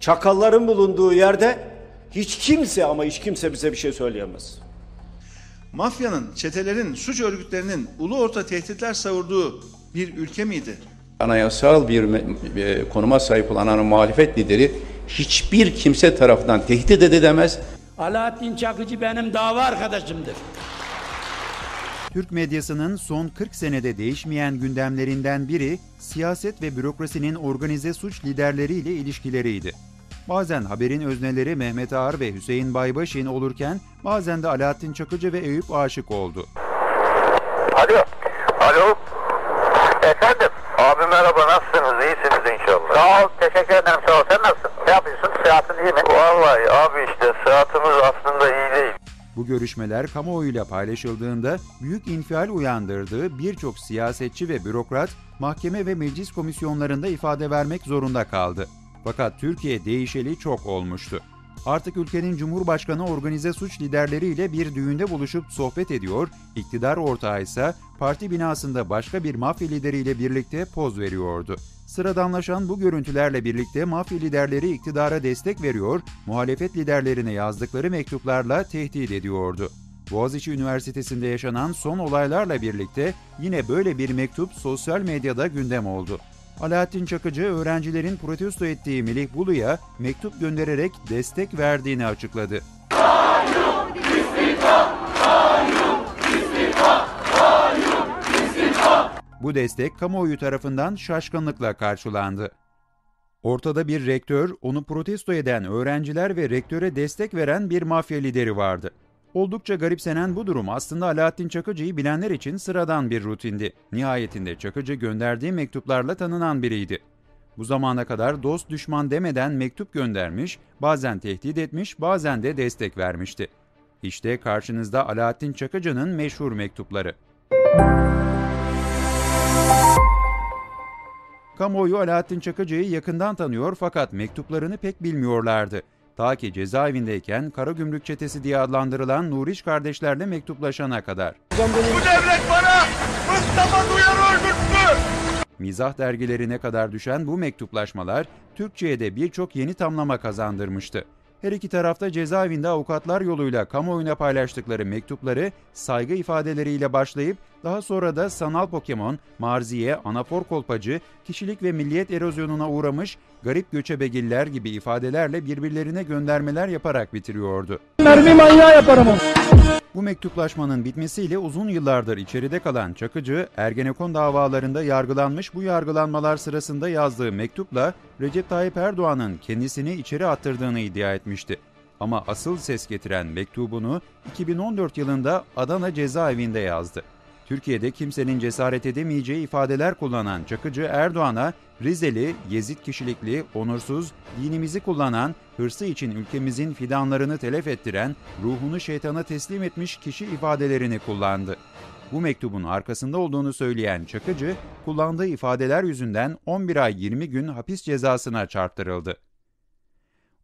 Çakalların bulunduğu yerde hiç kimse ama hiç kimse bize bir şey söyleyemez. Mafyanın, çetelerin, suç örgütlerinin ulu orta tehditler savurduğu bir ülke miydi? Anayasal bir e, konuma sahip olan ana muhalefet lideri hiçbir kimse tarafından tehdit edilemez. Alaaddin Çakıcı benim dava arkadaşımdır. Türk medyasının son 40 senede değişmeyen gündemlerinden biri siyaset ve bürokrasinin organize suç liderleriyle ilişkileriydi. Bazen haberin özneleri Mehmet Ağar ve Hüseyin Baybaşin olurken bazen de Alaaddin Çakıcı ve Eyüp Aşık oldu. Alo. Alo. Efendim. Abi merhaba nasılsınız? İyisiniz inşallah. Sağ ol. Teşekkür ederim. Sağ ol. Sen nasılsın? Ne yapıyorsun? Sıhhatin iyi mi? Vallahi abi işte sıhhatimiz aslında iyi değil. Bu görüşmeler kamuoyuyla paylaşıldığında büyük infial uyandırdığı birçok siyasetçi ve bürokrat mahkeme ve meclis komisyonlarında ifade vermek zorunda kaldı. Fakat Türkiye değişeli çok olmuştu. Artık ülkenin Cumhurbaşkanı organize suç liderleriyle bir düğünde buluşup sohbet ediyor, iktidar ortağı ise parti binasında başka bir mafya lideriyle birlikte poz veriyordu. Sıradanlaşan bu görüntülerle birlikte mafya liderleri iktidara destek veriyor, muhalefet liderlerine yazdıkları mektuplarla tehdit ediyordu. Boğaziçi Üniversitesi'nde yaşanan son olaylarla birlikte yine böyle bir mektup sosyal medyada gündem oldu. Alaaddin Çakıcı öğrencilerin protesto ettiği Melih Bulu'ya mektup göndererek destek verdiğini açıkladı. Bu destek kamuoyu tarafından şaşkınlıkla karşılandı. Ortada bir rektör, onu protesto eden öğrenciler ve rektöre destek veren bir mafya lideri vardı. Oldukça garipsenen bu durum aslında Alaaddin Çakıcı'yı bilenler için sıradan bir rutindi. Nihayetinde Çakıcı gönderdiği mektuplarla tanınan biriydi. Bu zamana kadar dost düşman demeden mektup göndermiş, bazen tehdit etmiş, bazen de destek vermişti. İşte karşınızda Alaaddin Çakıcı'nın meşhur mektupları. Kamuoyu Alaaddin Çakıcı'yı yakından tanıyor fakat mektuplarını pek bilmiyorlardı. Ta ki cezaevindeyken Karagümrük Çetesi diye adlandırılan Nuriş kardeşlerle mektuplaşana kadar. Bu devlet bana Mustafa Duyar'ı öldürttü. Mizah dergilerine kadar düşen bu mektuplaşmalar Türkçe'ye de birçok yeni tamlama kazandırmıştı. Her iki tarafta cezaevinde avukatlar yoluyla kamuoyuna paylaştıkları mektupları saygı ifadeleriyle başlayıp daha sonra da sanal Pokemon, marziye, anafor kolpacı, kişilik ve milliyet erozyonuna uğramış garip göçebegiller gibi ifadelerle birbirlerine göndermeler yaparak bitiriyordu. Mermi manyağı yaparım onu. Bu mektuplaşmanın bitmesiyle uzun yıllardır içeride kalan Çakıcı, Ergenekon davalarında yargılanmış bu yargılanmalar sırasında yazdığı mektupla Recep Tayyip Erdoğan'ın kendisini içeri attırdığını iddia etmişti. Ama asıl ses getiren mektubunu 2014 yılında Adana cezaevinde yazdı. Türkiye'de kimsenin cesaret edemeyeceği ifadeler kullanan Çakıcı Erdoğan'a Rizeli, Yezid kişilikli, onursuz, dinimizi kullanan, hırsı için ülkemizin fidanlarını telef ettiren, ruhunu şeytana teslim etmiş kişi ifadelerini kullandı. Bu mektubun arkasında olduğunu söyleyen Çakıcı, kullandığı ifadeler yüzünden 11 ay 20 gün hapis cezasına çarptırıldı.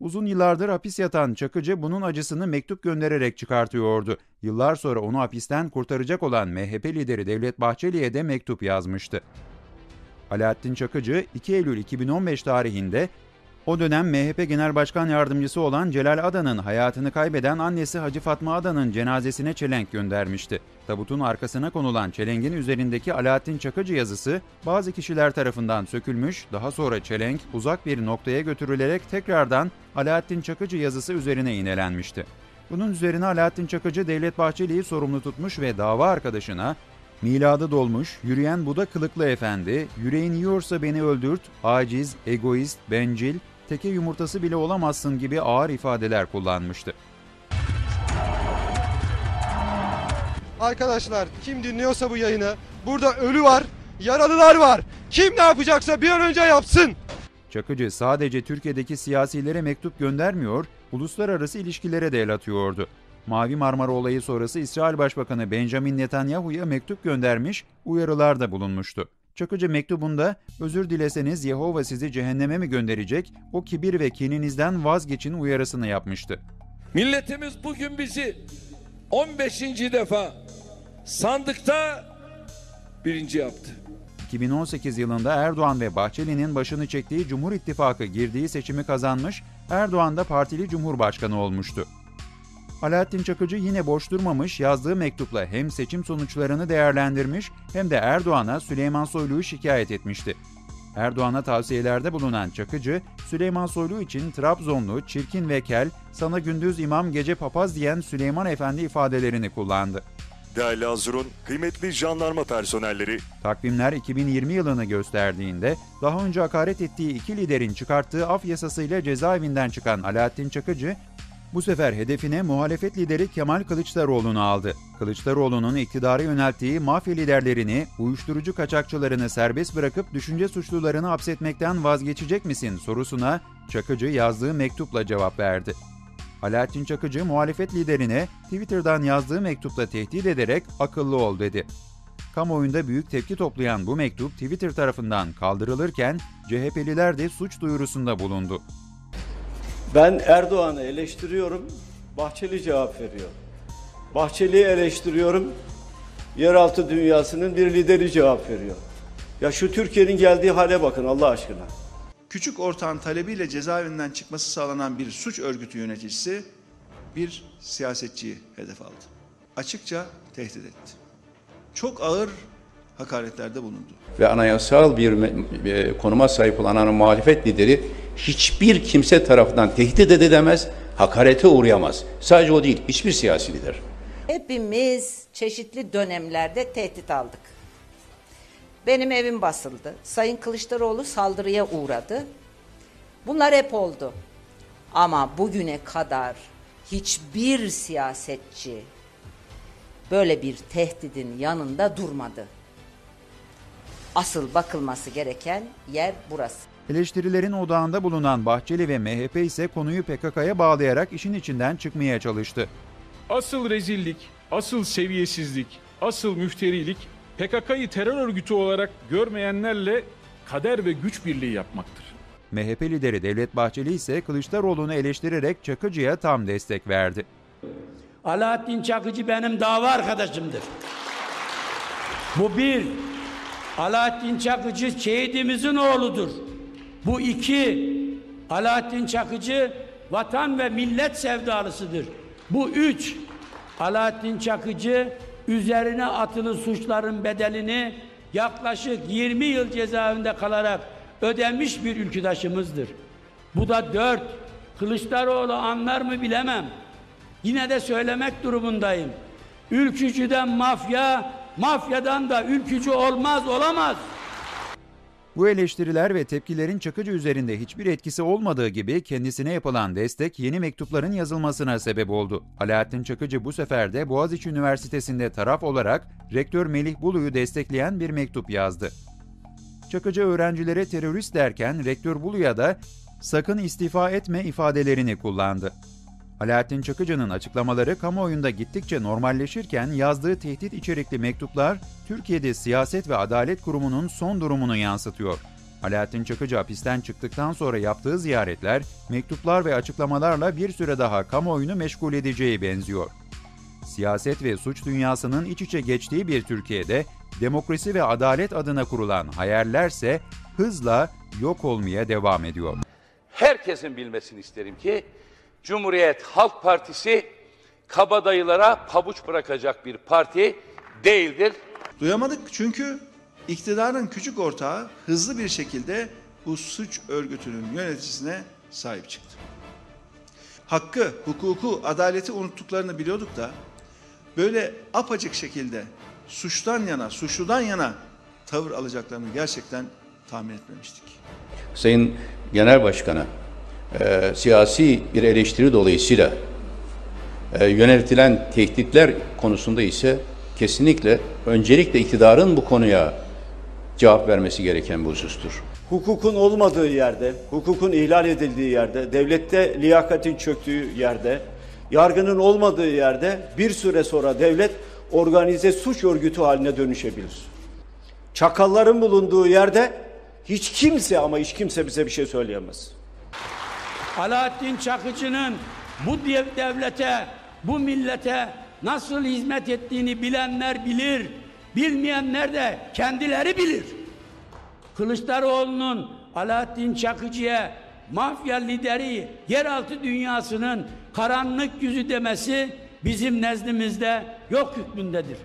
Uzun yıllardır hapis yatan Çakıcı bunun acısını mektup göndererek çıkartıyordu. Yıllar sonra onu hapisten kurtaracak olan MHP lideri Devlet Bahçeli'ye de mektup yazmıştı. Alaaddin Çakıcı 2 Eylül 2015 tarihinde o dönem MHP Genel Başkan Yardımcısı olan Celal Adan'ın hayatını kaybeden annesi Hacı Fatma Adan'ın cenazesine çelenk göndermişti. Tabutun arkasına konulan çelengin üzerindeki Alaaddin Çakıcı yazısı bazı kişiler tarafından sökülmüş, daha sonra çelenk uzak bir noktaya götürülerek tekrardan Alaaddin Çakıcı yazısı üzerine inelenmişti. Bunun üzerine Alaaddin Çakıcı Devlet Bahçeli'yi sorumlu tutmuş ve dava arkadaşına Miladı dolmuş, yürüyen Buda kılıklı efendi, yüreğin yiyorsa beni öldürt, aciz, egoist, bencil, teke yumurtası bile olamazsın gibi ağır ifadeler kullanmıştı. Arkadaşlar kim dinliyorsa bu yayını burada ölü var, yaralılar var. Kim ne yapacaksa bir an önce yapsın. Çakıcı sadece Türkiye'deki siyasilere mektup göndermiyor, uluslararası ilişkilere de el atıyordu. Mavi Marmara olayı sonrası İsrail Başbakanı Benjamin Netanyahu'ya mektup göndermiş, uyarılarda bulunmuştu. Çakıcı mektubunda özür dileseniz Yehova sizi cehenneme mi gönderecek, o kibir ve kininizden vazgeçin uyarısını yapmıştı. Milletimiz bugün bizi 15. defa sandıkta birinci yaptı. 2018 yılında Erdoğan ve Bahçeli'nin başını çektiği Cumhur İttifakı girdiği seçimi kazanmış, Erdoğan da partili cumhurbaşkanı olmuştu. Alaaddin Çakıcı yine boş durmamış, yazdığı mektupla hem seçim sonuçlarını değerlendirmiş hem de Erdoğan'a Süleyman Soylu'yu şikayet etmişti. Erdoğan'a tavsiyelerde bulunan Çakıcı, Süleyman Soylu için Trabzonlu, çirkin ve kel, sana gündüz imam gece papaz diyen Süleyman Efendi ifadelerini kullandı. Değerli Hazırun, kıymetli jandarma personelleri, Takvimler 2020 yılını gösterdiğinde daha önce hakaret ettiği iki liderin çıkarttığı af yasasıyla cezaevinden çıkan Alaaddin Çakıcı, bu sefer hedefine muhalefet lideri Kemal Kılıçdaroğlu'nu aldı. Kılıçdaroğlu'nun iktidara yönelttiği mafya liderlerini, uyuşturucu kaçakçılarını serbest bırakıp düşünce suçlularını hapsetmekten vazgeçecek misin sorusuna Çakıcı yazdığı mektupla cevap verdi. Alaaddin Çakıcı muhalefet liderine Twitter'dan yazdığı mektupla tehdit ederek akıllı ol dedi. Kamuoyunda büyük tepki toplayan bu mektup Twitter tarafından kaldırılırken CHP'liler de suç duyurusunda bulundu. Ben Erdoğan'ı eleştiriyorum, Bahçeli cevap veriyor. Bahçeli'yi eleştiriyorum, yeraltı dünyasının bir lideri cevap veriyor. Ya şu Türkiye'nin geldiği hale bakın Allah aşkına. Küçük ortağın talebiyle cezaevinden çıkması sağlanan bir suç örgütü yöneticisi bir siyasetçiyi hedef aldı. Açıkça tehdit etti. Çok ağır hakaretlerde bulundu. Ve anayasal bir e, konuma sahip olan ana muhalefet lideri hiçbir kimse tarafından tehdit edilemez, hakarete uğrayamaz. Sadece o değil, hiçbir siyasi lider. Hepimiz çeşitli dönemlerde tehdit aldık. Benim evim basıldı. Sayın Kılıçdaroğlu saldırıya uğradı. Bunlar hep oldu. Ama bugüne kadar hiçbir siyasetçi böyle bir tehdidin yanında durmadı. Asıl bakılması gereken yer burası. Eleştirilerin odağında bulunan Bahçeli ve MHP ise konuyu PKK'ya bağlayarak işin içinden çıkmaya çalıştı. asıl rezillik, asıl seviyesizlik, asıl müfterilik PKK'yı terör örgütü olarak görmeyenlerle kader ve güç birliği yapmaktır. MHP lideri Devlet Bahçeli ise Kılıçdaroğlu'nu eleştirerek Çakıcı'ya tam destek verdi. Alaaddin Çakıcı benim dava arkadaşımdır. Bu bir. Alaaddin Çakıcı şehidimizin oğludur. Bu iki. Alaaddin Çakıcı vatan ve millet sevdalısıdır. Bu üç. Alaaddin Çakıcı üzerine atılı suçların bedelini yaklaşık 20 yıl cezaevinde kalarak ödemiş bir ülküdaşımızdır. Bu da dört. Kılıçdaroğlu anlar mı bilemem. Yine de söylemek durumundayım. Ülkücüden mafya, mafyadan da ülkücü olmaz, olamaz. Bu eleştiriler ve tepkilerin Çakıcı üzerinde hiçbir etkisi olmadığı gibi kendisine yapılan destek yeni mektupların yazılmasına sebep oldu. Alaaddin Çakıcı bu sefer de Boğaziçi Üniversitesi'nde taraf olarak rektör Melih Bulu'yu destekleyen bir mektup yazdı. Çakıcı öğrencilere terörist derken rektör Bulu'ya da sakın istifa etme ifadelerini kullandı. Alaaddin Çakıcı'nın açıklamaları kamuoyunda gittikçe normalleşirken yazdığı tehdit içerikli mektuplar Türkiye'de siyaset ve adalet kurumunun son durumunu yansıtıyor. Alaaddin Çakıcı hapisten çıktıktan sonra yaptığı ziyaretler, mektuplar ve açıklamalarla bir süre daha kamuoyunu meşgul edeceği benziyor. Siyaset ve suç dünyasının iç içe geçtiği bir Türkiye'de demokrasi ve adalet adına kurulan hayallerse hızla yok olmaya devam ediyor. herkesin bilmesini isterim ki Cumhuriyet Halk Partisi kabadayılara pabuç bırakacak bir parti değildir. Duyamadık çünkü iktidarın küçük ortağı hızlı bir şekilde bu suç örgütünün yöneticisine sahip çıktı. Hakkı, hukuku, adaleti unuttuklarını biliyorduk da böyle apacık şekilde suçtan yana, suçludan yana tavır alacaklarını gerçekten tahmin etmemiştik. Sayın Genel Başkan'a e, siyasi bir eleştiri dolayısıyla e, yöneltilen tehditler konusunda ise kesinlikle öncelikle iktidarın bu konuya cevap vermesi gereken bir husustur. Hukukun olmadığı yerde, hukukun ihlal edildiği yerde, devlette liyakatin çöktüğü yerde, yargının olmadığı yerde bir süre sonra devlet organize suç örgütü haline dönüşebilir. Çakalların bulunduğu yerde hiç kimse ama hiç kimse bize bir şey söyleyemez. Alaaddin Çakıcı'nın bu dev- devlete, bu millete nasıl hizmet ettiğini bilenler bilir. Bilmeyenler de kendileri bilir. Kılıçdaroğlu'nun Alaaddin Çakıcı'ya mafya lideri yeraltı dünyasının karanlık yüzü demesi bizim nezdimizde yok hükmündedir.